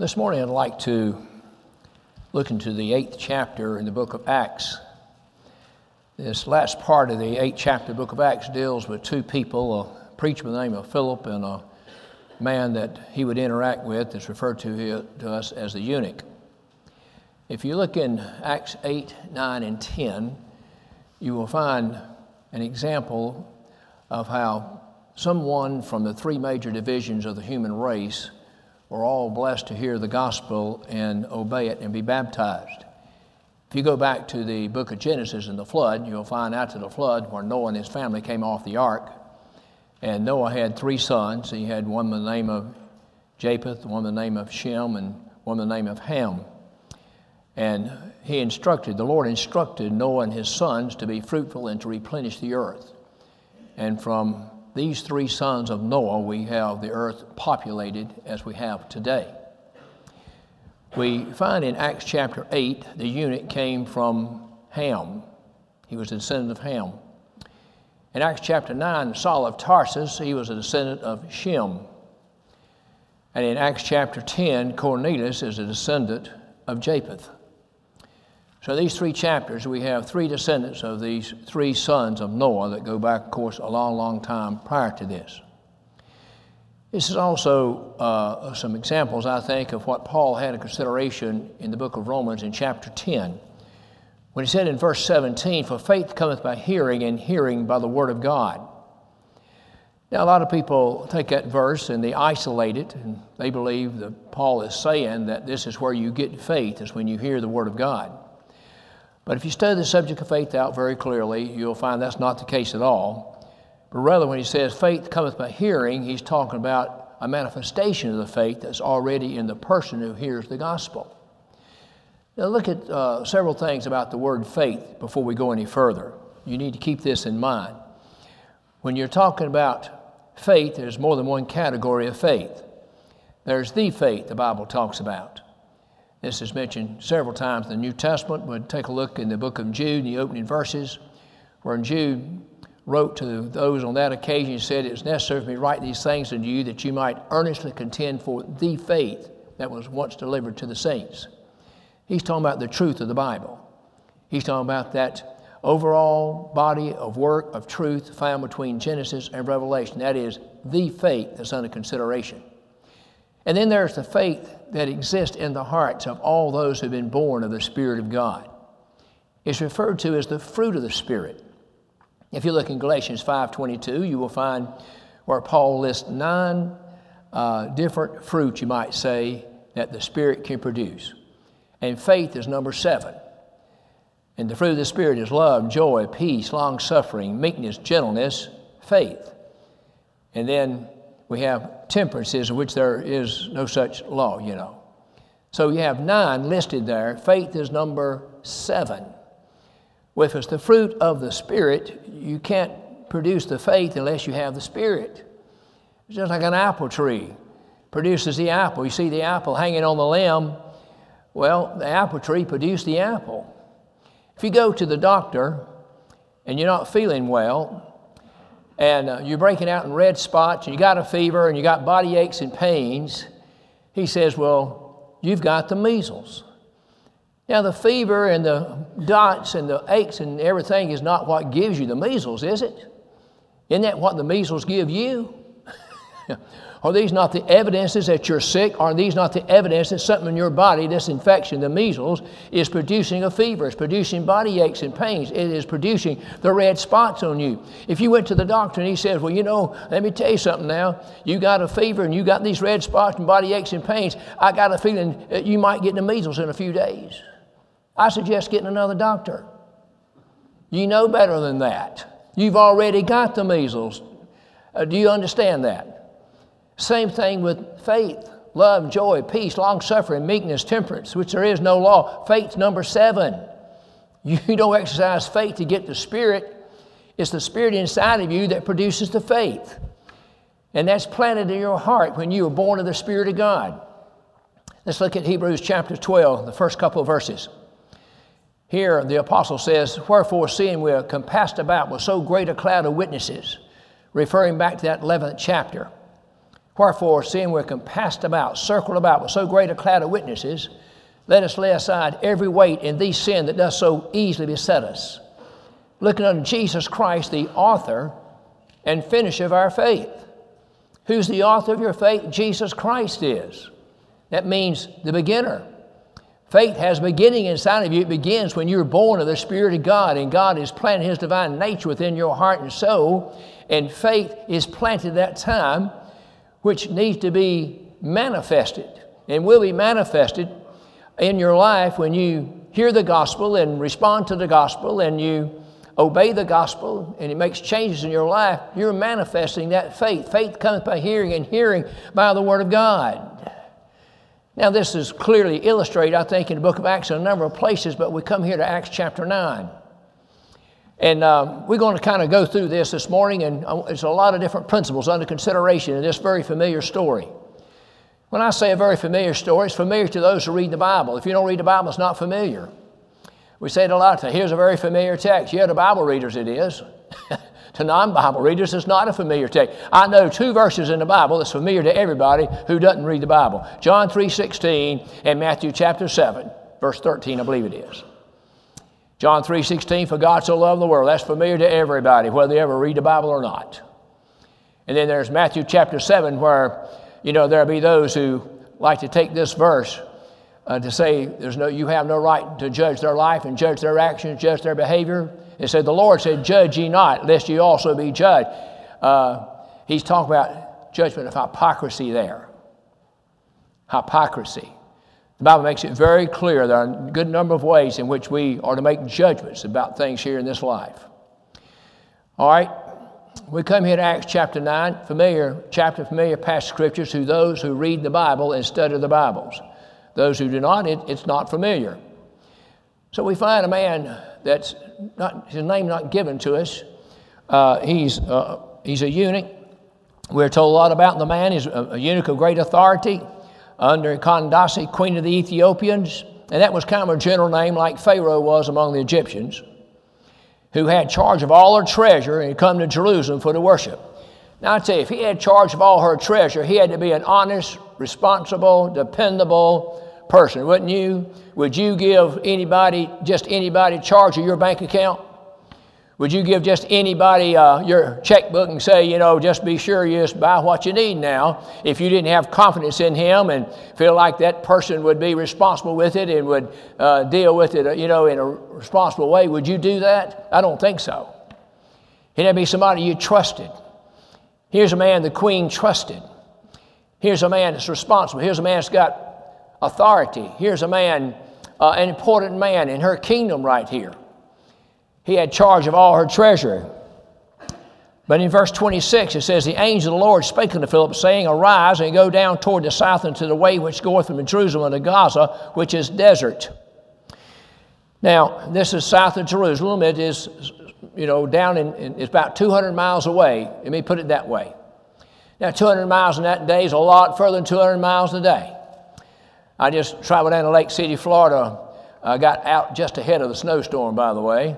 This morning I'd like to look into the eighth chapter in the book of Acts. This last part of the eighth chapter book of Acts deals with two people, a preacher by the name of Philip and a man that he would interact with that's referred to, here, to us as the eunuch. If you look in Acts 8, 9, and 10, you will find an example of how someone from the three major divisions of the human race were all blessed to hear the gospel and obey it and be baptized. If you go back to the book of Genesis and the flood, you'll find after the flood where Noah and his family came off the ark. And Noah had three sons. He had one by the name of Japheth, one by the name of Shem, and one by the name of Ham. And he instructed, the Lord instructed Noah and his sons to be fruitful and to replenish the earth. And from these three sons of Noah, we have the earth populated as we have today. We find in Acts chapter 8, the eunuch came from Ham. He was a descendant of Ham. In Acts chapter 9, Saul of Tarsus, he was a descendant of Shem. And in Acts chapter 10, Cornelius is a descendant of Japheth. So, these three chapters, we have three descendants of these three sons of Noah that go back, of course, a long, long time prior to this. This is also uh, some examples, I think, of what Paul had in consideration in the book of Romans in chapter 10. When he said in verse 17, For faith cometh by hearing, and hearing by the word of God. Now, a lot of people take that verse and they isolate it, and they believe that Paul is saying that this is where you get faith, is when you hear the word of God. But if you study the subject of faith out very clearly, you'll find that's not the case at all. But rather, when he says faith cometh by hearing, he's talking about a manifestation of the faith that's already in the person who hears the gospel. Now, look at uh, several things about the word faith before we go any further. You need to keep this in mind. When you're talking about faith, there's more than one category of faith. There's the faith the Bible talks about. This is mentioned several times in the New Testament. We'll take a look in the book of Jude, in the opening verses, where Jude wrote to those on that occasion, he said, It's necessary for me to write these things unto you that you might earnestly contend for the faith that was once delivered to the saints. He's talking about the truth of the Bible. He's talking about that overall body of work of truth found between Genesis and Revelation. That is the faith that's under consideration. And then there's the faith that exists in the hearts of all those who've been born of the Spirit of God. It's referred to as the fruit of the Spirit. If you look in Galatians 5.22, you will find where Paul lists nine uh, different fruits, you might say, that the Spirit can produce. And faith is number seven. And the fruit of the Spirit is love, joy, peace, long suffering, meekness, gentleness, faith. And then we have temperances in which there is no such law, you know. So you have nine listed there. Faith is number seven. If it's the fruit of the Spirit, you can't produce the faith unless you have the Spirit. It's just like an apple tree produces the apple. You see the apple hanging on the limb. Well, the apple tree produced the apple. If you go to the doctor and you're not feeling well, and uh, you're breaking out in red spots, and you got a fever, and you got body aches and pains, he says, Well, you've got the measles. Now, the fever and the dots and the aches and everything is not what gives you the measles, is it? Isn't that what the measles give you? Are these not the evidences that you're sick? Are these not the evidence that something in your body, this infection, the measles, is producing a fever? It's producing body aches and pains. It is producing the red spots on you. If you went to the doctor and he says, Well, you know, let me tell you something now. You got a fever and you got these red spots and body aches and pains. I got a feeling that you might get the measles in a few days. I suggest getting another doctor. You know better than that. You've already got the measles. Uh, do you understand that? Same thing with faith love, joy, peace, long suffering, meekness, temperance, which there is no law. Faith, number seven. You don't exercise faith to get the Spirit, it's the Spirit inside of you that produces the faith. And that's planted in your heart when you were born of the Spirit of God. Let's look at Hebrews chapter 12, the first couple of verses. Here, the apostle says, Wherefore, seeing we are compassed about with so great a cloud of witnesses, referring back to that 11th chapter Wherefore, seeing we're compassed about, circled about with so great a cloud of witnesses, let us lay aside every weight and the sin that does so easily beset us, looking unto Jesus Christ, the author and finisher of our faith. Who's the author of your faith? Jesus Christ is. That means the beginner. Faith has beginning inside of you. It begins when you're born of the Spirit of God, and God is planting His divine nature within your heart and soul. And faith is planted that time, which needs to be manifested and will be manifested in your life when you hear the gospel and respond to the gospel and you obey the gospel and it makes changes in your life, you're manifesting that faith. Faith comes by hearing, and hearing by the Word of God. Now, this is clearly illustrated, I think, in the book of Acts in a number of places, but we come here to Acts chapter 9. And uh, we're going to kind of go through this this morning, and uh, there's a lot of different principles under consideration in this very familiar story. When I say a very familiar story, it's familiar to those who read the Bible. If you don't read the Bible, it's not familiar. We say it a lot. Here's a very familiar text. Yeah, to Bible readers it is. to non Bible readers, it's not a familiar text. I know two verses in the Bible that's familiar to everybody who doesn't read the Bible John 3 16 and Matthew chapter 7, verse 13, I believe it is. John 3.16, for God so loved the world. That's familiar to everybody, whether they ever read the Bible or not. And then there's Matthew chapter 7, where you know, there'll be those who like to take this verse uh, to say there's no, you have no right to judge their life and judge their actions, judge their behavior. It said, The Lord said, Judge ye not, lest ye also be judged. Uh, he's talking about judgment of hypocrisy there. Hypocrisy. The Bible makes it very clear there are a good number of ways in which we are to make judgments about things here in this life. All right, we come here to Acts chapter 9, familiar chapter, familiar past scriptures to those who read the Bible and study the Bibles. Those who do not, it, it's not familiar. So we find a man that's not, his name not given to us. Uh, he's, uh, he's a eunuch. We're told a lot about the man. He's a, a eunuch of great authority under Candace, queen of the Ethiopians. And that was kind of a general name like Pharaoh was among the Egyptians who had charge of all her treasure and come to Jerusalem for the worship. Now, I tell you, if he had charge of all her treasure, he had to be an honest, responsible, dependable person, wouldn't you? Would you give anybody, just anybody, charge of your bank account? Would you give just anybody uh, your checkbook and say, you know, just be sure you just buy what you need now? If you didn't have confidence in him and feel like that person would be responsible with it and would uh, deal with it, you know, in a responsible way, would you do that? I don't think so. It had to be somebody you trusted. Here's a man the queen trusted. Here's a man that's responsible. Here's a man that's got authority. Here's a man, uh, an important man in her kingdom right here. He had charge of all her treasure. But in verse 26, it says, The angel of the Lord spake unto Philip, saying, Arise and go down toward the south into the way which goeth from Jerusalem unto Gaza, which is desert. Now, this is south of Jerusalem. It is, you know, down in, in it's about 200 miles away. Let me put it that way. Now, 200 miles in that day is a lot further than 200 miles a day. I just traveled down to Lake City, Florida. I got out just ahead of the snowstorm, by the way.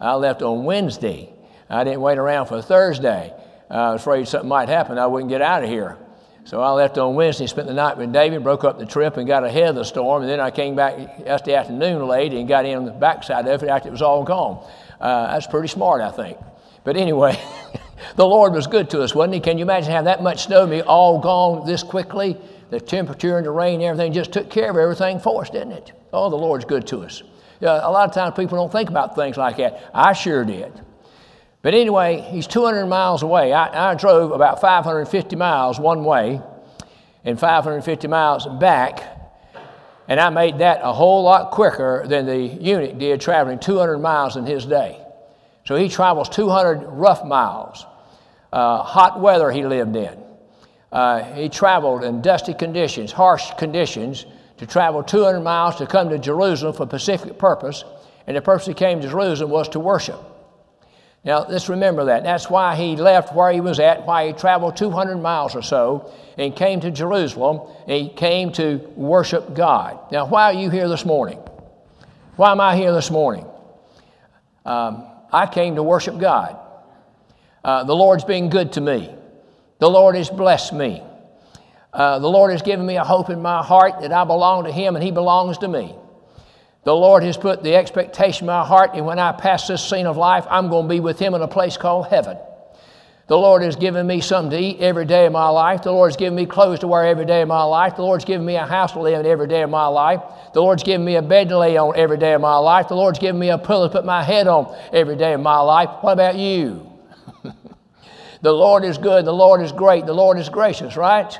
I left on Wednesday. I didn't wait around for Thursday. I was afraid something might happen. I wouldn't get out of here. So I left on Wednesday, spent the night with David, broke up the trip, and got ahead of the storm. And then I came back yesterday afternoon late and got in on the backside of it after it was all gone. Uh, that's pretty smart, I think. But anyway, the Lord was good to us, wasn't He? Can you imagine having that much snow be all gone this quickly? The temperature and the rain and everything just took care of everything for us, didn't it? Oh, the Lord's good to us. A lot of times people don't think about things like that. I sure did. But anyway, he's 200 miles away. I, I drove about 550 miles one way and 550 miles back. And I made that a whole lot quicker than the eunuch did traveling 200 miles in his day. So he travels 200 rough miles. Uh, hot weather he lived in. Uh, he traveled in dusty conditions, harsh conditions, to travel 200 miles to come to Jerusalem for a specific purpose, and the purpose he came to Jerusalem was to worship. Now, let's remember that. That's why he left where he was at, why he traveled 200 miles or so and came to Jerusalem. He came to worship God. Now, why are you here this morning? Why am I here this morning? Um, I came to worship God. Uh, the Lord's been good to me. The Lord has blessed me. Uh, the Lord has given me a hope in my heart that I belong to Him and He belongs to me. The Lord has put the expectation in my heart, and when I pass this scene of life, I'm going to be with Him in a place called heaven. The Lord has given me something to eat every day of my life. The Lord's given me clothes to wear every day of my life. The Lord's given me a house to live in every day of my life. The Lord's given me a bed to lay on every day of my life. The Lord's given me a pillow to put my head on every day of my life. What about you? the Lord is good. The Lord is great. The Lord is gracious, right?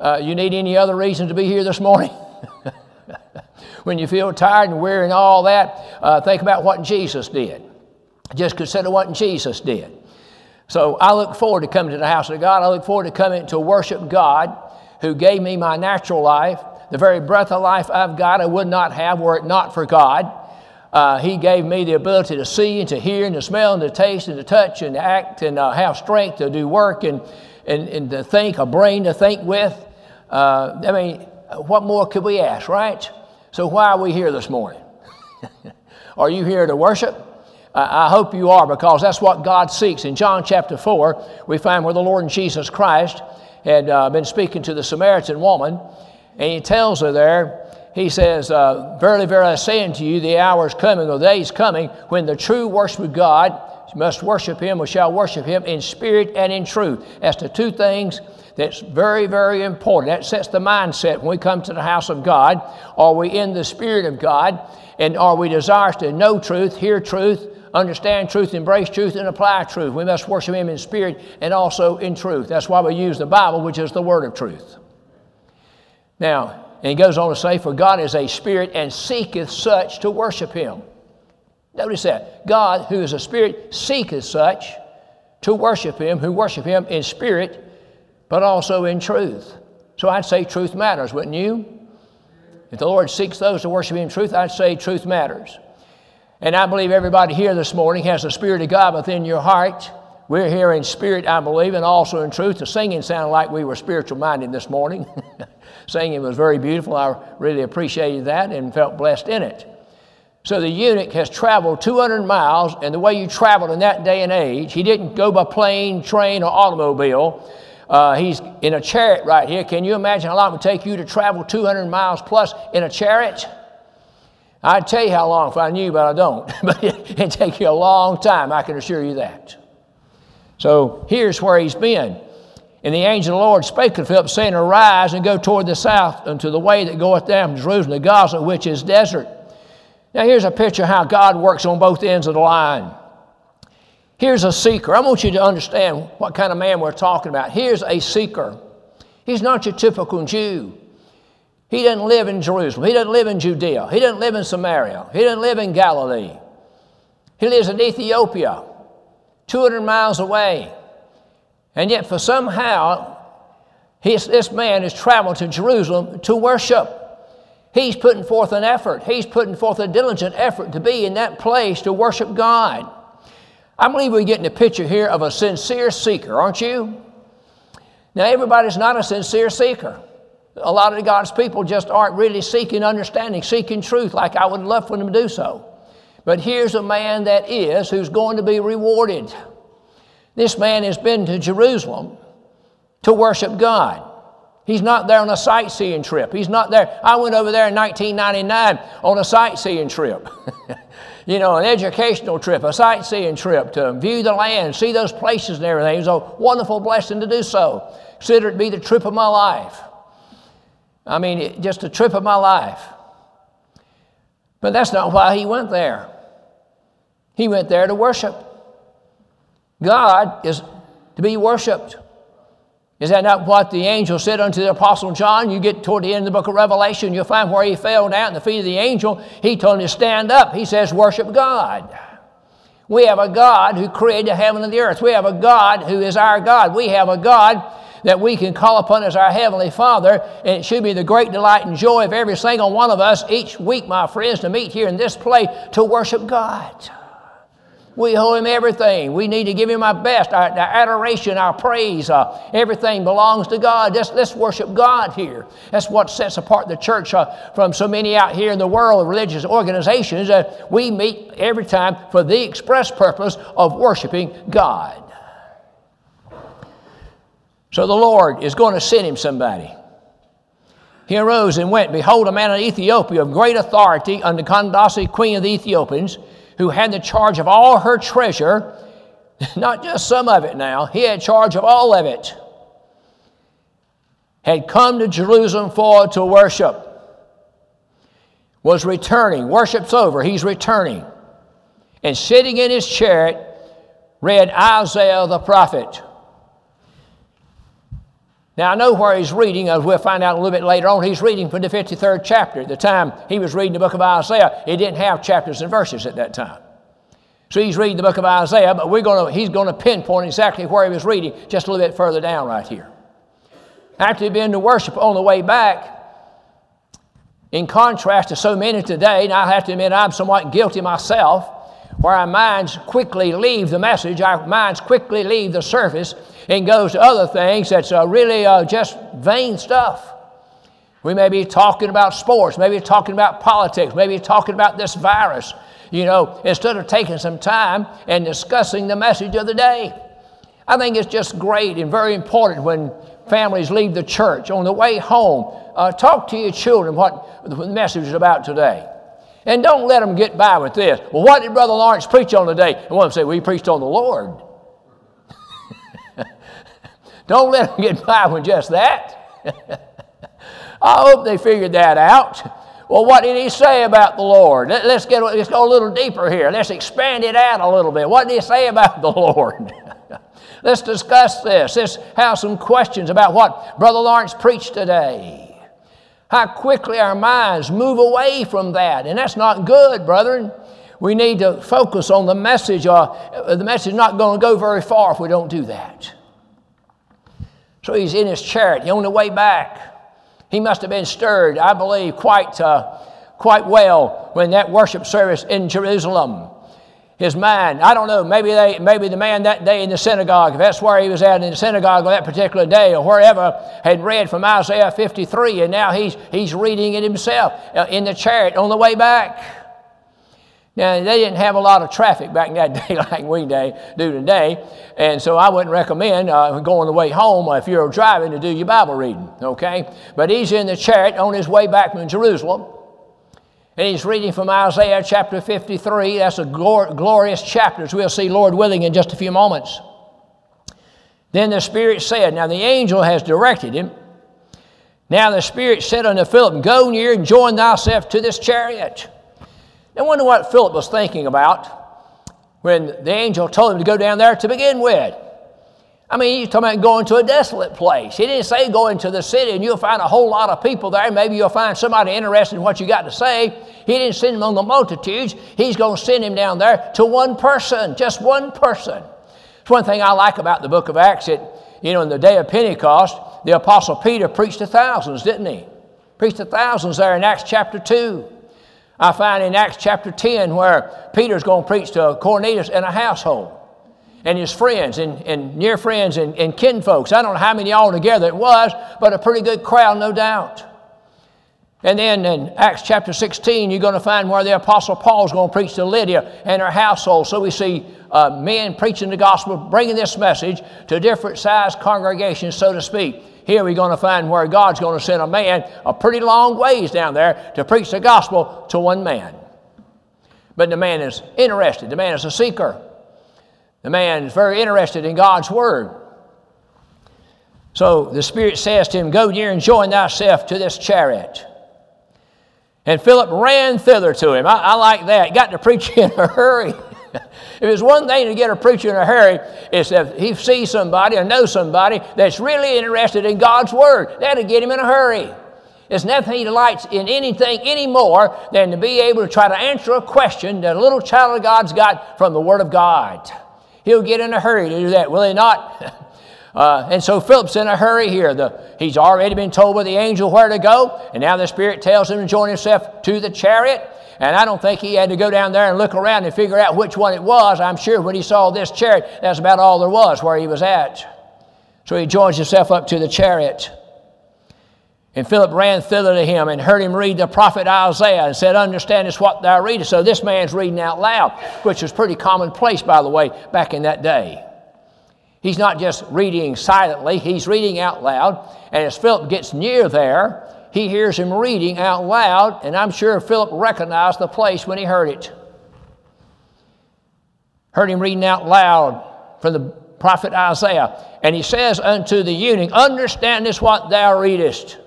Uh, you need any other reason to be here this morning? when you feel tired and weary and all that, uh, think about what Jesus did. Just consider what Jesus did. So I look forward to coming to the house of God. I look forward to coming to worship God who gave me my natural life. The very breath of life I've got, I would not have were it not for God. Uh, he gave me the ability to see and to hear and to smell and to taste and to touch and to act and uh, have strength to do work and, and, and to think, a brain to think with. Uh, I mean, what more could we ask, right? So, why are we here this morning? are you here to worship? I hope you are because that's what God seeks. In John chapter 4, we find where the Lord Jesus Christ had uh, been speaking to the Samaritan woman, and he tells her there, he says, uh, Verily, verily, I say unto you, the hour is coming, or the day is coming, when the true worship of God must worship him, or shall worship him in spirit and in truth. As to two things that's very, very important. That sets the mindset when we come to the house of God. Are we in the spirit of God? And are we desirous to know truth, hear truth, understand truth, embrace truth, and apply truth. We must worship Him in spirit and also in truth. That's why we use the Bible, which is the Word of truth. Now, and he goes on to say, For God is a spirit and seeketh such to worship Him. Notice that. God, who is a spirit, seeketh such to worship Him, who worship Him in spirit, but also in truth. So I'd say truth matters, wouldn't you? If the Lord seeks those to worship Him in truth, I'd say truth matters. And I believe everybody here this morning has the Spirit of God within your heart. We're here in spirit, I believe, and also in truth. The singing sounded like we were spiritual minded this morning. singing was very beautiful. I really appreciated that and felt blessed in it. So the eunuch has traveled 200 miles, and the way you traveled in that day and age, he didn't go by plane, train, or automobile. Uh, he's in a chariot right here. Can you imagine how long it would take you to travel 200 miles plus in a chariot? I'd tell you how long if I knew, but I don't. but it'd take you a long time, I can assure you that. So here's where he's been. And the angel of the Lord spake to Philip, saying, Arise and go toward the south unto the way that goeth down to Jerusalem to Gaza, which is desert. Now here's a picture of how God works on both ends of the line. Here's a seeker. I want you to understand what kind of man we're talking about. Here's a seeker. He's not your typical Jew. He doesn't live in Jerusalem. He doesn't live in Judea. He doesn't live in Samaria. He doesn't live in Galilee. He lives in Ethiopia, 200 miles away. And yet, for somehow, this man has traveled to Jerusalem to worship. He's putting forth an effort. He's putting forth a diligent effort to be in that place to worship God. I believe we're getting a picture here of a sincere seeker, aren't you? Now, everybody's not a sincere seeker. A lot of God's people just aren't really seeking understanding, seeking truth like I would love for them to do so. But here's a man that is who's going to be rewarded. This man has been to Jerusalem to worship God. He's not there on a sightseeing trip. He's not there. I went over there in 1999 on a sightseeing trip. you know, an educational trip, a sightseeing trip to view the land, see those places and everything. It was a wonderful blessing to do so. Consider it to be the trip of my life. I mean, just a trip of my life. But that's not why he went there. He went there to worship. God is to be worshiped. Is that not what the angel said unto the Apostle John? You get toward the end of the book of Revelation, you'll find where he fell down at the feet of the angel. He told him to stand up. He says, Worship God. We have a God who created the heaven and the earth. We have a God who is our God. We have a God that we can call upon as our Heavenly Father. And it should be the great delight and joy of every single one of us each week, my friends, to meet here in this place to worship God. We owe Him everything. We need to give Him our best, our, our adoration, our praise. Uh, everything belongs to God. Let's, let's worship God here. That's what sets apart the church uh, from so many out here in the world of religious organizations. Uh, we meet every time for the express purpose of worshiping God. So the Lord is going to send him somebody. he arose and went. Behold, a man of Ethiopia of great authority under Candace, queen of the Ethiopians, who had the charge of all her treasure, not just some of it now, he had charge of all of it, had come to Jerusalem for to worship, was returning. Worship's over, he's returning. And sitting in his chariot, read Isaiah the prophet. Now, I know where he's reading, as we'll find out a little bit later on. He's reading from the 53rd chapter. At the time he was reading the book of Isaiah, it didn't have chapters and verses at that time. So he's reading the book of Isaiah, but we're gonna, he's going to pinpoint exactly where he was reading just a little bit further down right here. After he'd been to worship on the way back, in contrast to so many today, and I have to admit I'm somewhat guilty myself, where our minds quickly leave the message, our minds quickly leave the surface, and goes to other things that's uh, really uh, just vain stuff. We may be talking about sports, maybe talking about politics, maybe talking about this virus, you know, instead of taking some time and discussing the message of the day. I think it's just great and very important when families leave the church on the way home. Uh, talk to your children what the message is about today. And don't let them get by with this. Well, what did Brother Lawrence preach on today? And one of them Well, he preached on the Lord. don't let them get by with just that. I hope they figured that out. Well, what did he say about the Lord? Let, us get let's go a little deeper here. Let's expand it out a little bit. What did he say about the Lord? let's discuss this. Let's have some questions about what Brother Lawrence preached today how quickly our minds move away from that. And that's not good, brethren. We need to focus on the message, or uh, the message is not going to go very far if we don't do that. So he's in his chariot, on the way back. He must have been stirred, I believe, quite, uh, quite well when that worship service in Jerusalem his mind. I don't know, maybe, they, maybe the man that day in the synagogue, if that's where he was at in the synagogue on that particular day or wherever, had read from Isaiah 53, and now he's, he's reading it himself uh, in the chariot on the way back. Now, they didn't have a lot of traffic back in that day like we do today, and so I wouldn't recommend uh, going the way home if you're driving to do your Bible reading, okay? But he's in the chariot on his way back from Jerusalem. And he's reading from Isaiah chapter 53. That's a glorious chapter, as we'll see, Lord willing, in just a few moments. Then the Spirit said, Now the angel has directed him. Now the Spirit said unto Philip, Go near and join thyself to this chariot. I wonder what Philip was thinking about when the angel told him to go down there to begin with. I mean, he's talking about going to a desolate place. He didn't say go into the city and you'll find a whole lot of people there. Maybe you'll find somebody interested in what you got to say. He didn't send him on the multitudes. He's going to send him down there to one person, just one person. It's one thing I like about the book of Acts. It, you know, in the day of Pentecost, the Apostle Peter preached to thousands, didn't he? Preached to thousands there in Acts chapter 2. I find in Acts chapter 10 where Peter's going to preach to Cornelius in a household and his friends and, and near friends and, and kin folks. I don't know how many altogether it was, but a pretty good crowd, no doubt. And then in Acts chapter 16, you're going to find where the Apostle Paul is going to preach to Lydia and her household. So we see uh, men preaching the gospel, bringing this message to different sized congregations, so to speak. Here we're going to find where God's going to send a man a pretty long ways down there to preach the gospel to one man. But the man is interested, the man is a seeker. The man is very interested in God's word. So the Spirit says to him, Go near and join thyself to this chariot. And Philip ran thither to him. I, I like that. Got to preach in a hurry. if it's one thing to get a preacher in a hurry, it's if he sees somebody or knows somebody that's really interested in God's Word. That'll get him in a hurry. There's nothing he delights in anything any more than to be able to try to answer a question that a little child of God's got from the Word of God. He'll get in a hurry to do that, will he not? Uh, and so Philip's in a hurry here. The, he's already been told by the angel where to go, and now the Spirit tells him to join himself to the chariot. And I don't think he had to go down there and look around and figure out which one it was. I'm sure when he saw this chariot, that's about all there was where he was at. So he joins himself up to the chariot. And Philip ran thither to him and heard him read the prophet Isaiah and said, Understandest what thou readest. So this man's reading out loud, which was pretty commonplace, by the way, back in that day. He's not just reading silently, he's reading out loud. And as Philip gets near there, he hears him reading out loud, and I'm sure Philip recognized the place when he heard it. Heard him reading out loud from the prophet Isaiah. And he says unto the eunuch, Understand this what thou readest.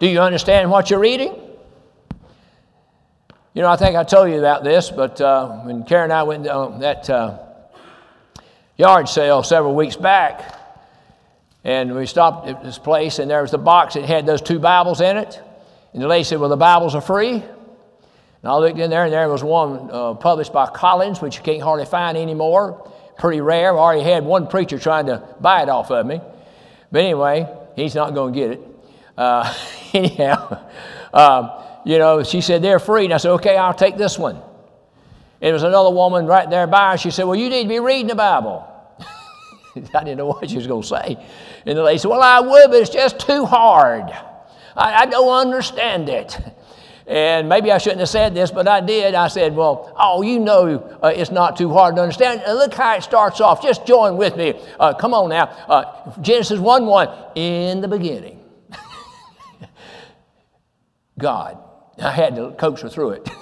Do you understand what you're reading? You know, I think I told you about this, but uh, when Karen and I went to uh, that uh, yard sale several weeks back, and we stopped at this place, and there was the box that had those two Bibles in it. And the lady said, Well, the Bibles are free. And I looked in there, and there was one uh, published by Collins, which you can't hardly find anymore. Pretty rare. I already had one preacher trying to buy it off of me. But anyway, he's not going to get it. Uh, anyhow, um, you know, she said, They're free. And I said, Okay, I'll take this one. It was another woman right there by her. She said, Well, you need to be reading the Bible. I didn't know what she was going to say. And the lady said, Well, I would, but it's just too hard. I, I don't understand it. And maybe I shouldn't have said this, but I did. I said, Well, oh, you know uh, it's not too hard to understand. Uh, look how it starts off. Just join with me. Uh, come on now. Uh, Genesis 1 1. In the beginning, God. I had to coax her through it.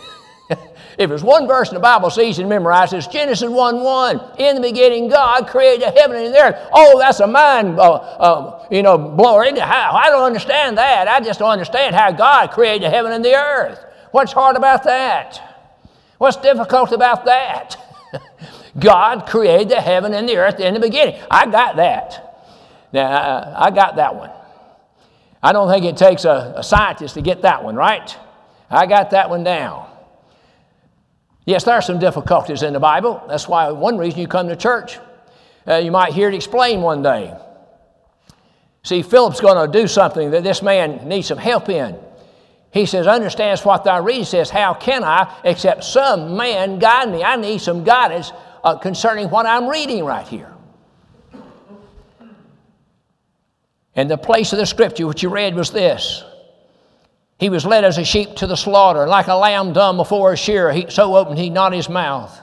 If there's one verse in the Bible so easy to memorize, it's Genesis 1 1. In the beginning, God created the heaven and the earth. Oh, that's a mind, uh, uh, you know, blower. I don't understand that. I just don't understand how God created the heaven and the earth. What's hard about that? What's difficult about that? God created the heaven and the earth in the beginning. I got that. Now, I got that one. I don't think it takes a, a scientist to get that one, right? I got that one down. Yes, there are some difficulties in the Bible. That's why one reason you come to church. Uh, you might hear it explained one day. See, Philip's going to do something that this man needs some help in. He says, Understands what thou read. Says, How can I, except some man guide me? I need some guidance uh, concerning what I'm reading right here. And the place of the scripture which you read was this he was led as a sheep to the slaughter, like a lamb dumb before a shearer, he, so opened he not his mouth.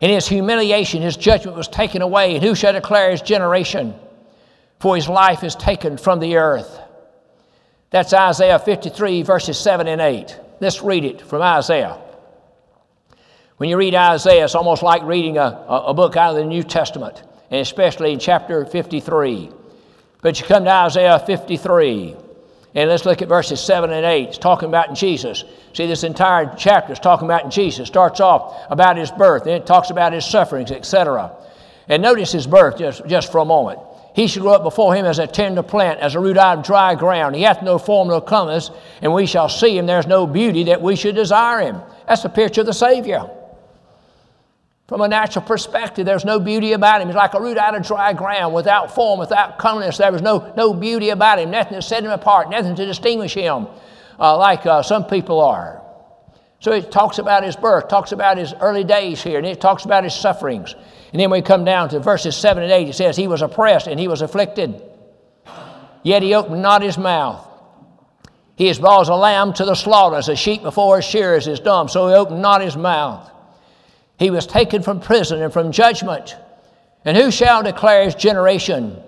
In his humiliation, his judgment was taken away, and who shall declare his generation? For his life is taken from the earth. That's Isaiah 53, verses 7 and 8. Let's read it from Isaiah. When you read Isaiah, it's almost like reading a, a book out of the New Testament, and especially in chapter 53. But you come to Isaiah 53. And let's look at verses 7 and 8. It's talking about Jesus. See, this entire chapter is talking about Jesus. Starts off about his birth, then it talks about his sufferings, etc. And notice his birth just, just for a moment. He shall grow up before him as a tender plant, as a root out of dry ground. He hath no form nor comeliness, and we shall see him. There's no beauty that we should desire him. That's the picture of the Savior. From a natural perspective, there's no beauty about him. He's like a root out of dry ground, without form, without comeliness. There was no, no beauty about him, nothing to set him apart, nothing to distinguish him, uh, like uh, some people are. So it talks about his birth, talks about his early days here, and it talks about his sufferings. And then we come down to verses 7 and 8. It says, He was oppressed and he was afflicted, yet he opened not his mouth. He is brought as a lamb to the slaughter, as a sheep before his shearers is dumb, so he opened not his mouth. He was taken from prison and from judgment. And who shall declare his generation?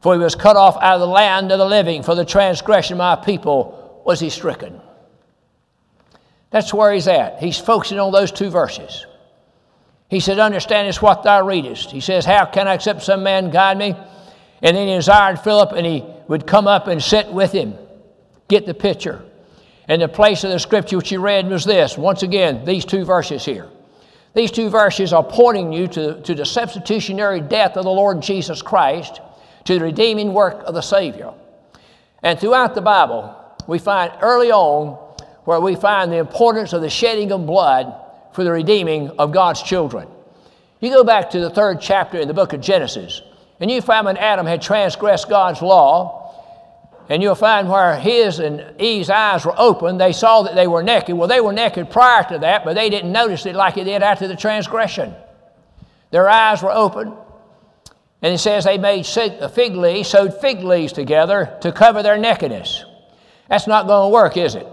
For he was cut off out of the land of the living. For the transgression of my people was he stricken. That's where he's at. He's focusing on those two verses. He said, Understand this what thou readest. He says, How can I accept some man guide me? And then he desired Philip, and he would come up and sit with him. Get the picture. And the place of the scripture which he read was this. Once again, these two verses here. These two verses are pointing you to, to the substitutionary death of the Lord Jesus Christ, to the redeeming work of the Savior. And throughout the Bible, we find early on where we find the importance of the shedding of blood for the redeeming of God's children. You go back to the third chapter in the book of Genesis, and you find when Adam had transgressed God's law, and you'll find where his and Eve's eyes were open, they saw that they were naked. Well, they were naked prior to that, but they didn't notice it like they did after the transgression. Their eyes were open. And it says they made uh, fig leaves, sewed fig leaves together to cover their nakedness. That's not going to work, is it?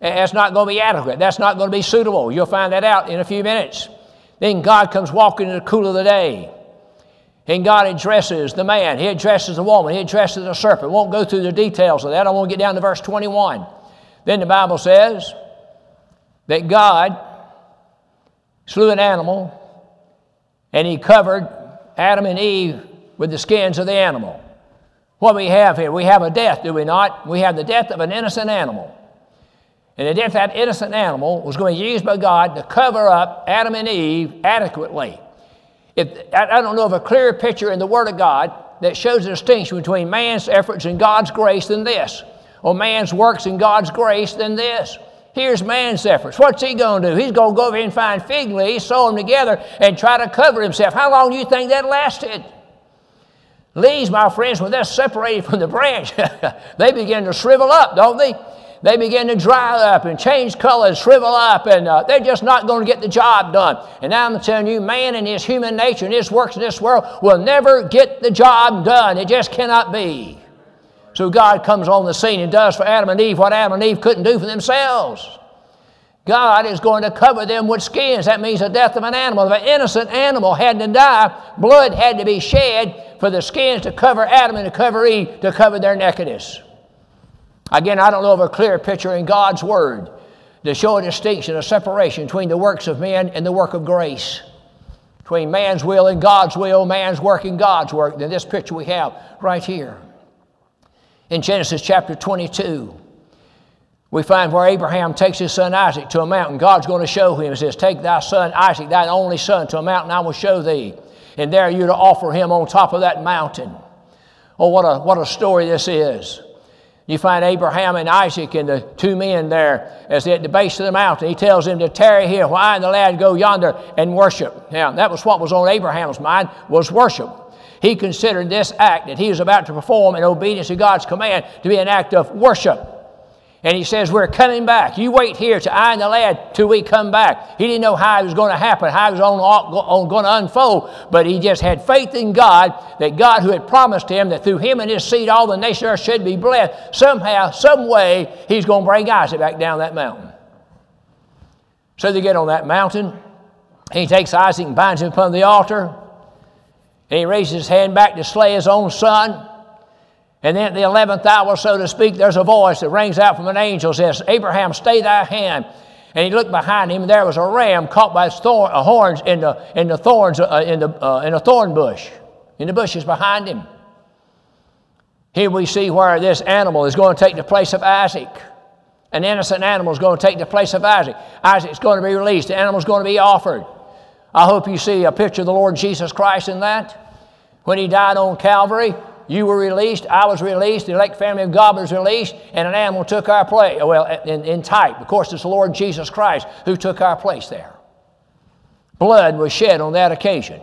That's not going to be adequate. That's not going to be suitable. You'll find that out in a few minutes. Then God comes walking in the cool of the day. And God addresses the man, He addresses the woman, He addresses the serpent. Won't go through the details of that. I won't get down to verse 21. Then the Bible says that God slew an animal and He covered Adam and Eve with the skins of the animal. What we have here, we have a death, do we not? We have the death of an innocent animal. And the death of that innocent animal was going to be used by God to cover up Adam and Eve adequately. If, I don't know of a clearer picture in the Word of God that shows the distinction between man's efforts and God's grace than this, or man's works and God's grace than this. Here's man's efforts. What's he going to do? He's going to go over and find fig leaves, sew them together, and try to cover himself. How long do you think that lasted? Leaves, my friends, when they're separated from the branch, they begin to shrivel up, don't they? They begin to dry up and change colors, shrivel up, and uh, they're just not going to get the job done. And now I'm telling you, man and his human nature and his works in this world will never get the job done. It just cannot be. So God comes on the scene and does for Adam and Eve what Adam and Eve couldn't do for themselves. God is going to cover them with skins. That means the death of an animal. If an innocent animal had to die, blood had to be shed for the skins to cover Adam and to cover Eve to cover their nakedness. Again, I don't know of a clear picture in God's Word to show a distinction, a separation between the works of men and the work of grace. Between man's will and God's will, man's work and God's work. Than this picture we have right here. In Genesis chapter 22, we find where Abraham takes his son Isaac to a mountain. God's going to show him. He says, Take thy son Isaac, thy only son, to a mountain I will show thee and there you're to offer him on top of that mountain. Oh, what a, what a story this is. You find Abraham and Isaac and the two men there as at the base of the mountain. He tells them to tarry here Why and the lad go yonder and worship. Now, that was what was on Abraham's mind, was worship. He considered this act that he was about to perform in obedience to God's command to be an act of worship. And he says, We're coming back. You wait here to I and the lad till we come back. He didn't know how it was going to happen, how it was going to unfold, but he just had faith in God that God, who had promised him that through him and his seed all the nations should be blessed, somehow, some way, he's going to bring Isaac back down that mountain. So they get on that mountain. He takes Isaac and binds him upon the altar. And he raises his hand back to slay his own son. And then at the 11th hour, so to speak, there's a voice that rings out from an angel says, Abraham, stay thy hand. And he looked behind him, and there was a ram caught by its thorn, uh, horns in the, in the thorns, uh, in, the, uh, in a thorn bush, in the bushes behind him. Here we see where this animal is going to take the place of Isaac. An innocent animal is going to take the place of Isaac. Isaac's going to be released. The animal is going to be offered. I hope you see a picture of the Lord Jesus Christ in that. When he died on Calvary, you were released, I was released, the elect family of God was released, and an animal took our place. Well, in, in type, of course, it's the Lord Jesus Christ who took our place there. Blood was shed on that occasion.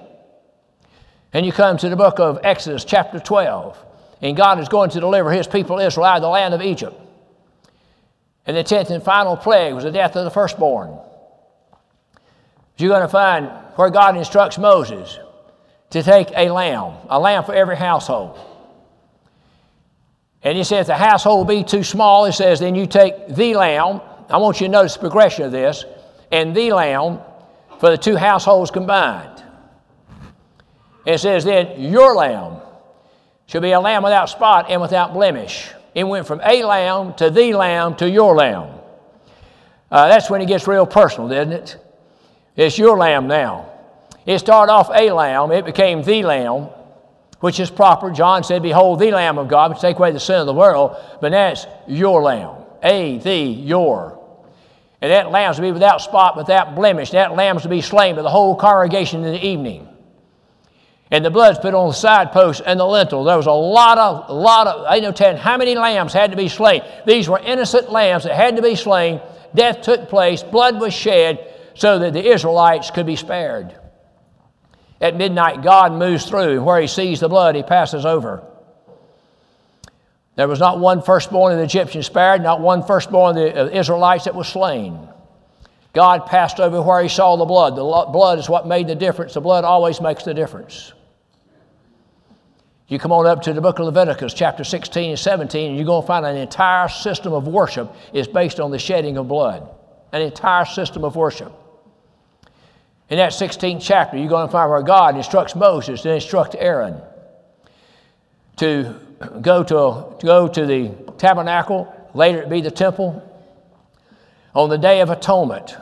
And you come to the book of Exodus, chapter 12, and God is going to deliver his people Israel out of the land of Egypt. And the tenth and final plague was the death of the firstborn. You're going to find where God instructs Moses to take a lamb, a lamb for every household. And he says, if the household be too small, he says, then you take the lamb. I want you to notice the progression of this, and the lamb for the two households combined. And it says, then your lamb shall be a lamb without spot and without blemish. It went from a lamb to the lamb to your lamb. Uh, that's when it gets real personal, doesn't it? It's your lamb now. It started off a lamb, it became the lamb, which is proper. John said, Behold, the Lamb of God, which take away the sin of the world. But that's your lamb. A, the, your. And that lamb is to be without spot, without blemish. That lamb is to be slain by the whole congregation in the evening. And the blood's put on the side posts and the lintel. There was a lot of, a lot of, I know ten how many lambs had to be slain. These were innocent lambs that had to be slain. Death took place, blood was shed, so that the Israelites could be spared. At midnight, God moves through, and where he sees the blood, he passes over. There was not one firstborn of the Egyptians spared, not one firstborn of the Israelites that was slain. God passed over where he saw the blood. The blood is what made the difference. The blood always makes the difference. You come on up to the book of Leviticus, chapter 16 and 17, and you're going to find an entire system of worship is based on the shedding of blood. An entire system of worship. In that 16th chapter, you're going to find where God instructs Moses to instruct Aaron to go to, to go to the tabernacle, later it be the temple, on the Day of Atonement.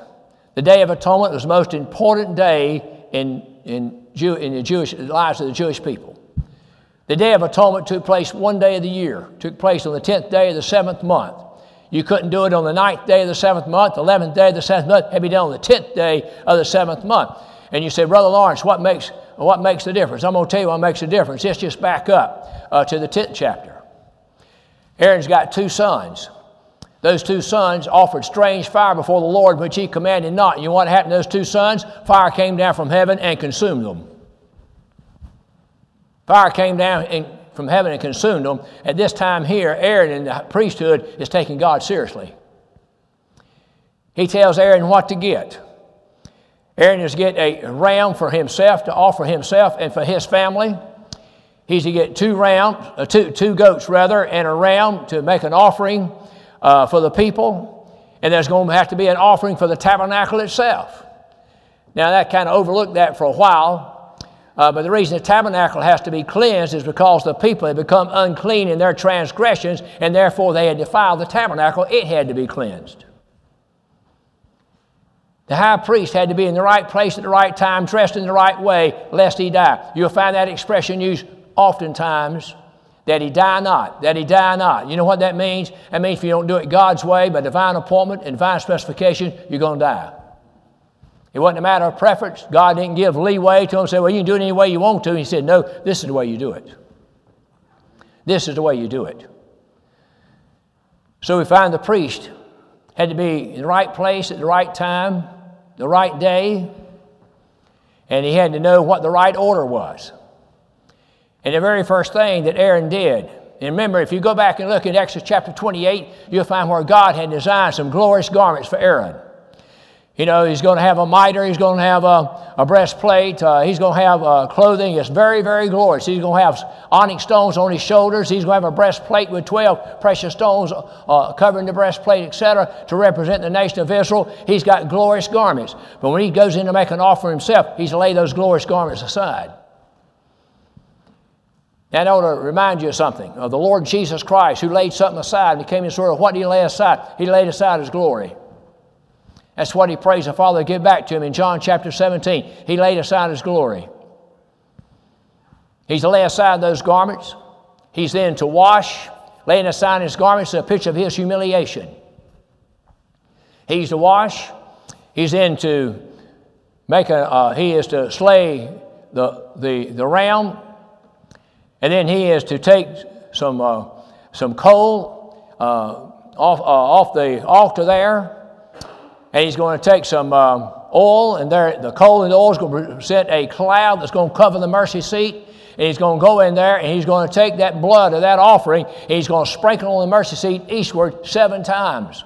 The Day of Atonement was the most important day in, in, Jew, in the Jewish lives of the Jewish people. The Day of Atonement took place one day of the year, took place on the 10th day of the seventh month. You couldn't do it on the ninth day of the seventh month, the 11th day of the seventh month, had to done on the 10th day of the seventh month. And you say, Brother Lawrence, what makes, what makes the difference? I'm going to tell you what makes the difference. Let's just back up uh, to the 10th chapter. Aaron's got two sons. Those two sons offered strange fire before the Lord, which he commanded not. You know what happened to those two sons? Fire came down from heaven and consumed them. Fire came down and, from heaven and consumed them. At this time here, Aaron in the priesthood is taking God seriously. He tells Aaron what to get. Aaron is to get a ram for himself to offer himself and for his family. He's to get two rams, uh, two, two goats rather, and a ram to make an offering uh, for the people. And there's going to have to be an offering for the tabernacle itself. Now that kind of overlooked that for a while uh, but the reason the tabernacle has to be cleansed is because the people had become unclean in their transgressions, and therefore they had defiled the tabernacle. It had to be cleansed. The high priest had to be in the right place at the right time, dressed in the right way, lest he die. You'll find that expression used oftentimes that he die not, that he die not. You know what that means? That means if you don't do it God's way, by divine appointment and divine specification, you're going to die. It wasn't a matter of preference. God didn't give leeway to him, say, well, you can do it any way you want to. He said, no, this is the way you do it. This is the way you do it. So we find the priest had to be in the right place at the right time, the right day, and he had to know what the right order was. And the very first thing that Aaron did, and remember, if you go back and look at Exodus chapter 28, you'll find where God had designed some glorious garments for Aaron. You know, he's going to have a mitre, he's going to have a, a breastplate, uh, he's going to have uh, clothing that's very, very glorious. He's going to have onyx stones on his shoulders, he's going to have a breastplate with 12 precious stones uh, covering the breastplate, etc., to represent the nation of Israel. He's got glorious garments. But when he goes in to make an offer himself, he's to lay those glorious garments aside. That ought to remind you of something of the Lord Jesus Christ who laid something aside and he came in sort of what did he lay aside? He laid aside his glory. That's what he prays the Father give back to him in John chapter 17. He laid aside his glory. He's to lay aside those garments. He's then to wash, laying aside his garments, a picture of his humiliation. He's to wash. He's then to make a, uh, he is to slay the, the, the ram. And then he is to take some, uh, some coal uh, off, uh, off the altar there and he's going to take some um, oil, and there, the coal and the oil is going to present a cloud that's going to cover the mercy seat. And he's going to go in there and he's going to take that blood of that offering and he's going to sprinkle on the mercy seat eastward seven times.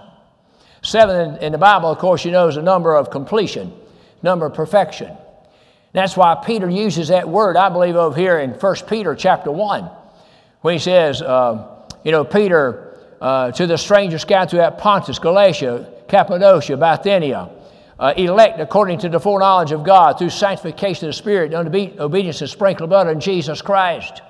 Seven in, in the Bible, of course, you know, is a number of completion, number of perfection. That's why Peter uses that word, I believe, over here in 1 Peter chapter 1, when he says, uh, you know, Peter, uh, to the stranger scattered throughout Pontus, Galatia, Cappadocia, Bithynia, uh, elect according to the foreknowledge of God through sanctification of the Spirit, unto obedience to sprinkle blood of Jesus Christ.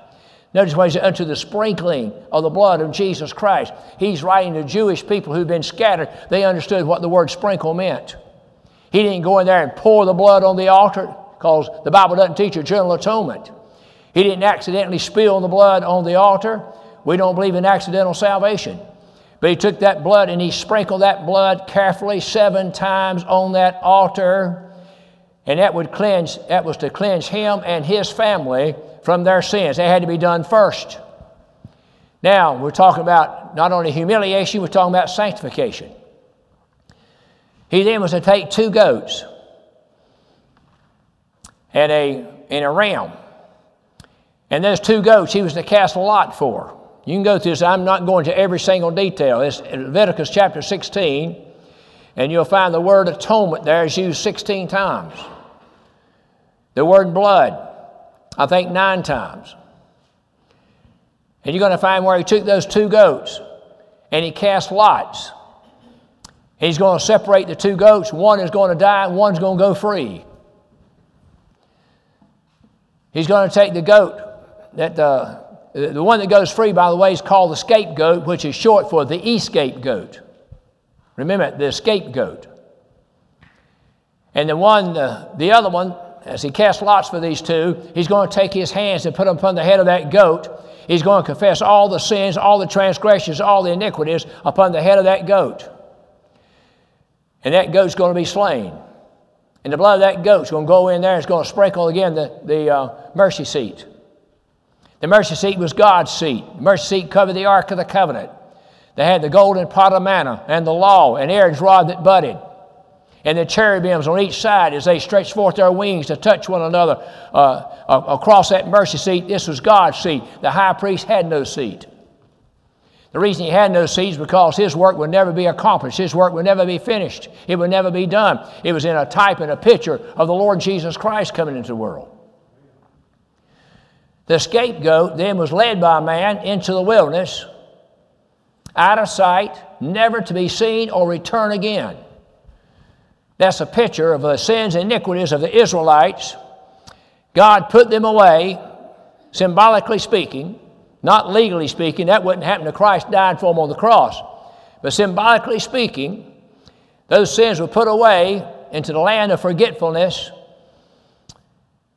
Notice what he said, unto the sprinkling of the blood of Jesus Christ. He's writing to Jewish people who've been scattered. They understood what the word sprinkle meant. He didn't go in there and pour the blood on the altar because the Bible doesn't teach a general atonement. He didn't accidentally spill the blood on the altar. We don't believe in accidental salvation. But he took that blood and he sprinkled that blood carefully seven times on that altar. And that would cleanse, that was to cleanse him and his family from their sins. That had to be done first. Now, we're talking about not only humiliation, we're talking about sanctification. He then was to take two goats and a, and a ram. And those two goats he was to cast a lot for. You can go through this. I'm not going to every single detail. It's Leviticus chapter 16, and you'll find the word atonement there is used 16 times. The word blood, I think nine times. And you're going to find where he took those two goats and he cast lots. He's going to separate the two goats. One is going to die, one's going to go free. He's going to take the goat that uh, the one that goes free, by the way, is called the scapegoat, which is short for the e-scapegoat. Remember, the scapegoat. And the one, uh, the other one, as he casts lots for these two, he's going to take his hands and put them upon the head of that goat. He's going to confess all the sins, all the transgressions, all the iniquities upon the head of that goat. And that goat's going to be slain. And the blood of that goat's going to go in there it's going to sprinkle again the, the uh, mercy seat. The mercy seat was God's seat. The mercy seat covered the Ark of the Covenant. They had the golden pot of manna and the law and Aaron's rod that budded. And the cherubims on each side as they stretched forth their wings to touch one another uh, across that mercy seat. This was God's seat. The high priest had no seat. The reason he had no seat is because his work would never be accomplished. His work would never be finished. It would never be done. It was in a type and a picture of the Lord Jesus Christ coming into the world. The scapegoat then was led by man into the wilderness, out of sight, never to be seen or return again. That's a picture of the sins and iniquities of the Israelites. God put them away, symbolically speaking, not legally speaking. That wouldn't happen to Christ died for them on the cross. But symbolically speaking, those sins were put away into the land of forgetfulness,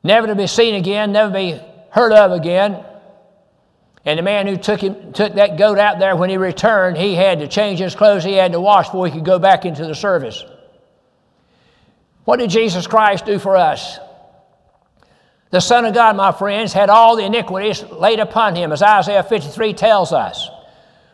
never to be seen again, never be heard of again. And the man who took, him, took that goat out there, when he returned, he had to change his clothes, he had to wash before he could go back into the service. What did Jesus Christ do for us? The Son of God, my friends, had all the iniquities laid upon him, as Isaiah 53 tells us.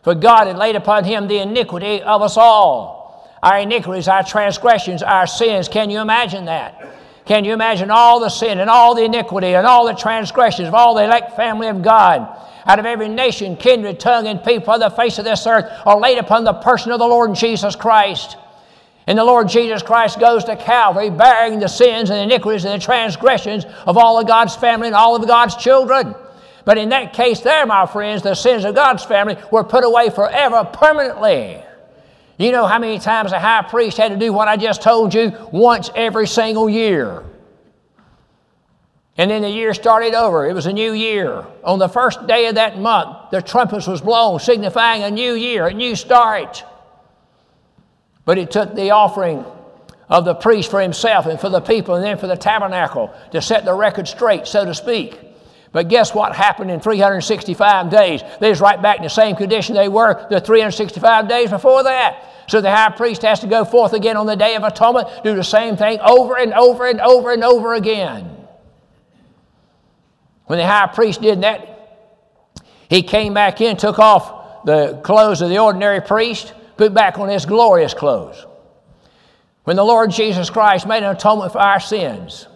For God had laid upon him the iniquity of us all. Our iniquities, our transgressions, our sins. Can you imagine that? Can you imagine all the sin and all the iniquity and all the transgressions of all the elect family of God out of every nation, kindred, tongue, and people on the face of this earth are laid upon the person of the Lord Jesus Christ? And the Lord Jesus Christ goes to Calvary bearing the sins and iniquities and the transgressions of all of God's family and all of God's children. But in that case, there, my friends, the sins of God's family were put away forever, permanently. You know how many times the high priest had to do what I just told you? Once every single year. And then the year started over. It was a new year. On the first day of that month, the trumpets was blown, signifying a new year, a new start. But it took the offering of the priest for himself and for the people and then for the tabernacle to set the record straight, so to speak. But guess what happened in 365 days? They was right back in the same condition they were the 365 days before that. So the high priest has to go forth again on the Day of Atonement, do the same thing over and over and over and over again. When the high priest did that, he came back in, took off the clothes of the ordinary priest, put back on his glorious clothes. When the Lord Jesus Christ made an atonement for our sins,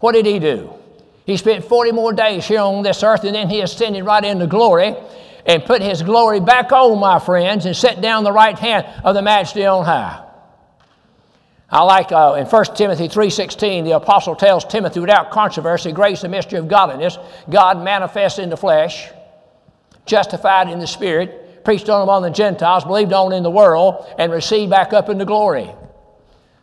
what did he do? He spent 40 more days here on this earth and then he ascended right into glory and put his glory back on, my friends, and set down the right hand of the majesty on high. I like uh, in 1 Timothy 3.16, the apostle tells Timothy, without controversy, grace and mystery of godliness, God manifest in the flesh, justified in the spirit, preached on among the Gentiles, believed on in the world, and received back up into glory.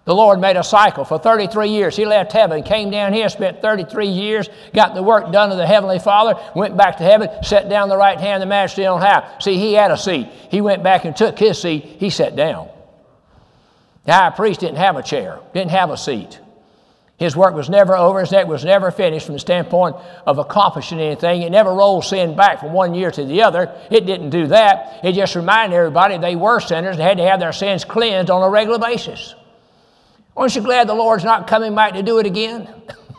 The Lord made a cycle for 33 years. He left heaven, came down here, spent 33 years, got the work done of the Heavenly Father, went back to heaven, sat down the right hand of the Majesty on high. See, he had a seat. He went back and took his seat. He sat down. The high priest didn't have a chair, didn't have a seat. His work was never over. His work was never finished from the standpoint of accomplishing anything. It never rolled sin back from one year to the other. It didn't do that. It just reminded everybody they were sinners and had to have their sins cleansed on a regular basis. Aren't you glad the Lord's not coming back to do it again?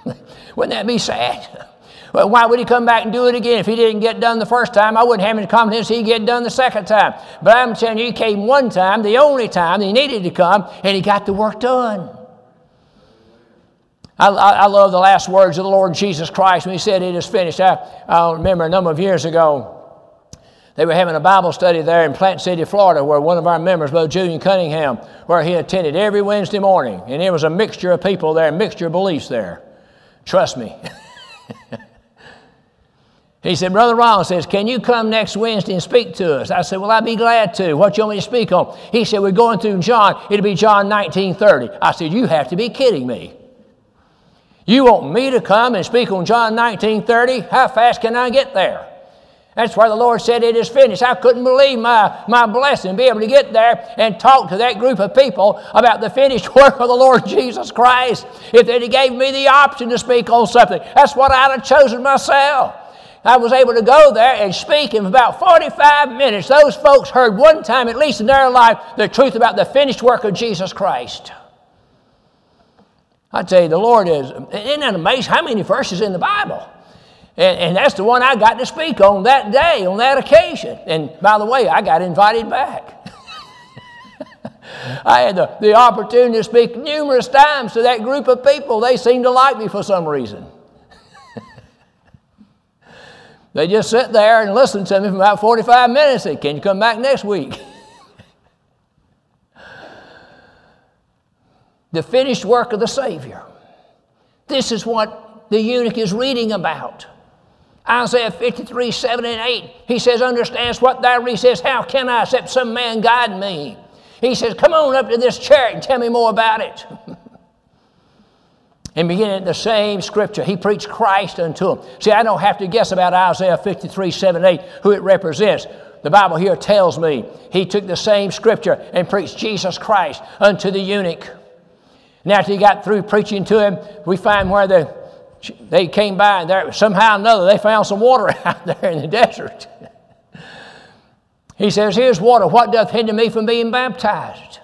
Wouldn't that be sad? Well, why would he come back and do it again? If he didn't get done the first time, I wouldn't have any confidence he'd get done the second time. But I'm telling you, he came one time, the only time he needed to come, and he got the work done. I, I, love the last words of the Lord Jesus Christ when he said, It is finished. I, I remember a number of years ago, they were having a Bible study there in Plant City, Florida, where one of our members, Brother Julian Cunningham, where he attended every Wednesday morning. And there was a mixture of people there, a mixture of beliefs there. Trust me. he said, Brother Ron says, Can you come next Wednesday and speak to us? I said, Well, I'd be glad to. What you want me to speak on? He said, We're going through John. It'll be John 1930. I said, You have to be kidding me. You want me to come and speak on John 1930? How fast can I get there? That's where the Lord said it is finished. I couldn't believe my, my blessing, be able to get there and talk to that group of people about the finished work of the Lord Jesus Christ. If they'd gave me the option to speak on something, that's what I'd have chosen myself. I was able to go there and speak in about 45 minutes. Those folks heard one time, at least in their life, the truth about the finished work of Jesus Christ. I tell you, the Lord is, isn't that amazing? How many verses in the Bible? And, and, that's the one I got to speak on that day, on that occasion. And by the way, I got invited back. I had the, the opportunity to speak numerous times to that group of people. They seemed to like me for some reason. they just sit there and listen to me for about 45 minutes. Say, Can you come back next week? the finished work of the Savior. This is what the eunuch is reading about. Isaiah 53, 7 and 8, he says, Understands what thou readest. says, How can I except some man guide me? He says, Come on up to this chariot and tell me more about it. and beginning at the same scripture, he preached Christ unto him. See, I don't have to guess about Isaiah 53, 7, 8, who it represents. The Bible here tells me he took the same scripture and preached Jesus Christ unto the eunuch. And after he got through preaching to him, we find where the they came by and there, somehow or another they found some water out there in the desert. he says, Here's water. What doth hinder me from being baptized?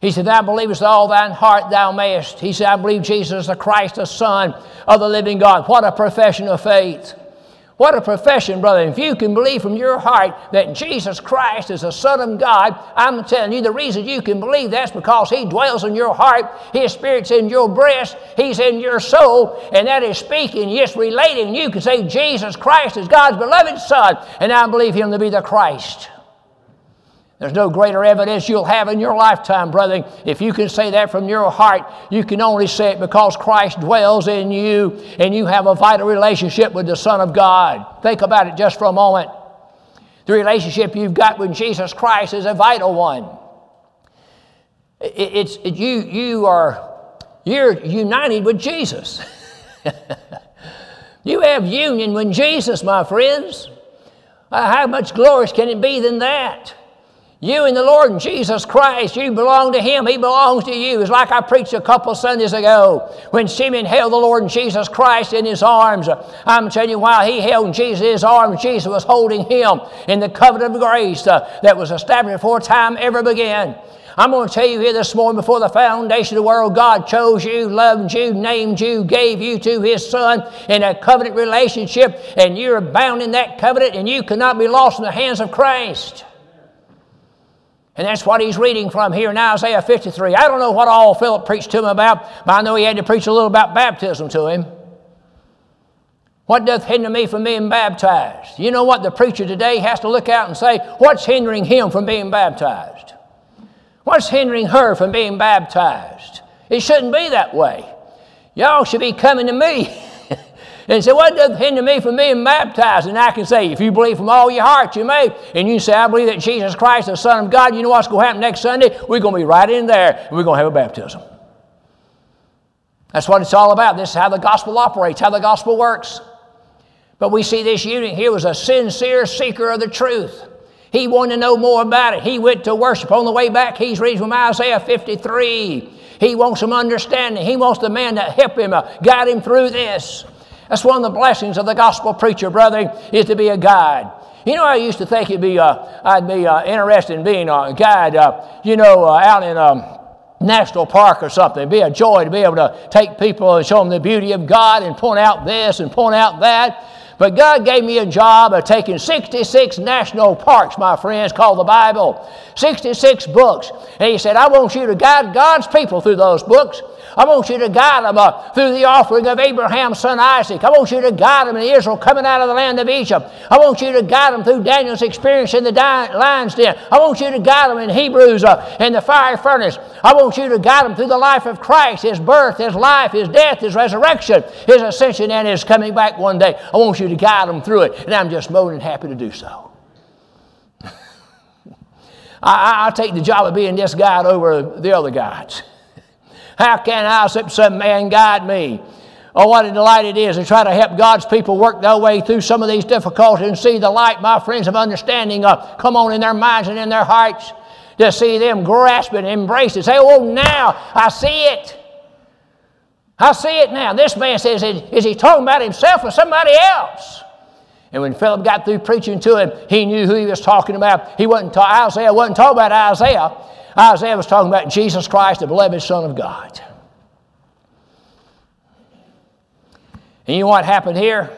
He said, Thou believest all thine heart thou mayest. He said, I believe Jesus the Christ, the Son of the living God. What a profession of faith. What a profession, brother. If you can believe from your heart that Jesus Christ is the Son of God, I'm telling you the reason you can believe that's because He dwells in your heart, His Spirit's in your breast, He's in your soul, and that is speaking, yes, relating. You can say Jesus Christ is God's beloved Son, and I believe Him to be the Christ. There's no greater evidence you'll have in your lifetime, brother. If you can say that from your heart, you can only say it because Christ dwells in you and you have a vital relationship with the Son of God. Think about it just for a moment. The relationship you've got with Jesus Christ is a vital one. It's, it, you, you are you're united with Jesus. you have union with Jesus, my friends. Uh, how much glorious can it be than that? You and the Lord Jesus Christ, you belong to Him. He belongs to you. It's like I preached a couple Sundays ago when Simeon held the Lord Jesus Christ in his arms. I'm telling you, while he held Jesus in his arms, Jesus was holding him in the covenant of grace uh, that was established before time ever began. I'm going to tell you here this morning before the foundation of the world, God chose you, loved you, named you, gave you to His Son in a covenant relationship, and you're bound in that covenant, and you cannot be lost in the hands of Christ. And that's what he's reading from here in Isaiah 53. I don't know what all Philip preached to him about, but I know he had to preach a little about baptism to him. What doth hinder me from being baptized? You know what? The preacher today has to look out and say, What's hindering him from being baptized? What's hindering her from being baptized? It shouldn't be that way. Y'all should be coming to me. And say, What does hinder me from being baptized? And I can say, If you believe from all your heart, you may. And you say, I believe that Jesus Christ, the Son of God, you know what's going to happen next Sunday? We're going to be right in there and we're going to have a baptism. That's what it's all about. This is how the gospel operates, how the gospel works. But we see this eunuch here was a sincere seeker of the truth. He wanted to know more about it. He went to worship. On the way back, he's reading from Isaiah 53. He wants some understanding. He wants the man to help him, uh, guide him through this. That's one of the blessings of the gospel preacher, brother, is to be a guide. You know, I used to think it'd be, uh, I'd be uh, interested in being a guide, uh, you know, uh, out in a um, national park or something. It'd be a joy to be able to take people and show them the beauty of God and point out this and point out that. But God gave me a job of taking 66 national parks, my friends, called the Bible. 66 books. And He said, I want you to guide God's people through those books. I want you to guide them uh, through the offering of Abraham's son Isaac. I want you to guide them in Israel coming out of the land of Egypt. I want you to guide them through Daniel's experience in the lion's den. I want you to guide them in Hebrews uh, in the fire furnace. I want you to guide them through the life of Christ, His birth, His life, His death, His resurrection, His ascension, and His coming back one day. I want you to guide them through it, and I'm just more than happy to do so. I, will take the job of being this guide over the other guides. How can I, accept some man guide me? Oh, what a delight it is to try to help God's people work their way through some of these difficulties and see the light, my friends, of understanding uh, come on in their minds and in their hearts. To see them grasp it, embrace it, say, Oh, now I see it. I see it now. This man says, Is he talking about himself or somebody else? And when Philip got through preaching to him, he knew who he was talking about. He wasn't ta- Isaiah wasn't talking about Isaiah. Isaiah was talking about Jesus Christ, the beloved Son of God. And you know what happened here?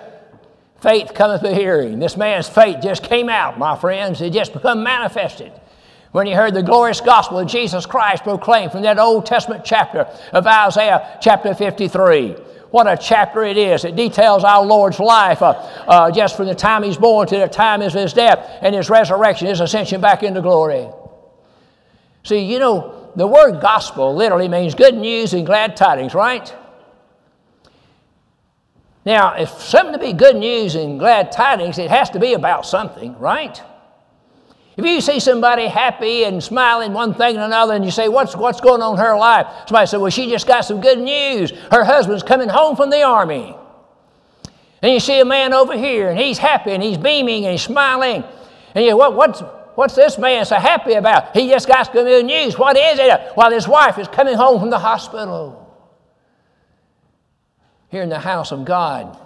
Faith cometh by hearing. This man's faith just came out, my friends. It just become manifested when he heard the glorious gospel of Jesus Christ proclaimed from that Old Testament chapter of Isaiah, chapter 53. What a chapter it is. It details our Lord's life uh, uh, just from the time he's born to the time of his death and his resurrection, his ascension back into glory. See, you know, the word gospel literally means good news and glad tidings, right? Now, if something to be good news and glad tidings, it has to be about something, right? If you see somebody happy and smiling one thing and another, and you say, what's, what's going on in her life? Somebody said, Well, she just got some good news. Her husband's coming home from the army. And you see a man over here, and he's happy, and he's beaming, and he's smiling. And you what, what's, what's this man so happy about? He just got some good news. What is it? Well, his wife is coming home from the hospital here in the house of God.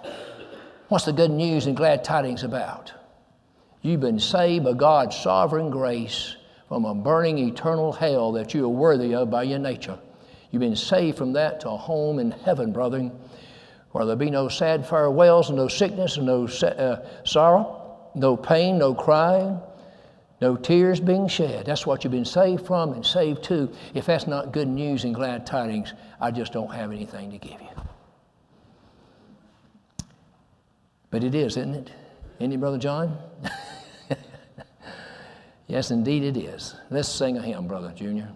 What's the good news and glad tidings about? You've been saved by God's sovereign grace from a burning eternal hell that you are worthy of by your nature. You've been saved from that to a home in heaven, brethren, where there'll be no sad farewells and no sickness and no uh, sorrow, no pain, no crying, no tears being shed. That's what you've been saved from and saved to. If that's not good news and glad tidings, I just don't have anything to give you. But it isn't it? Any Brother John? yes, indeed it is. Let's sing a hymn, Brother Junior.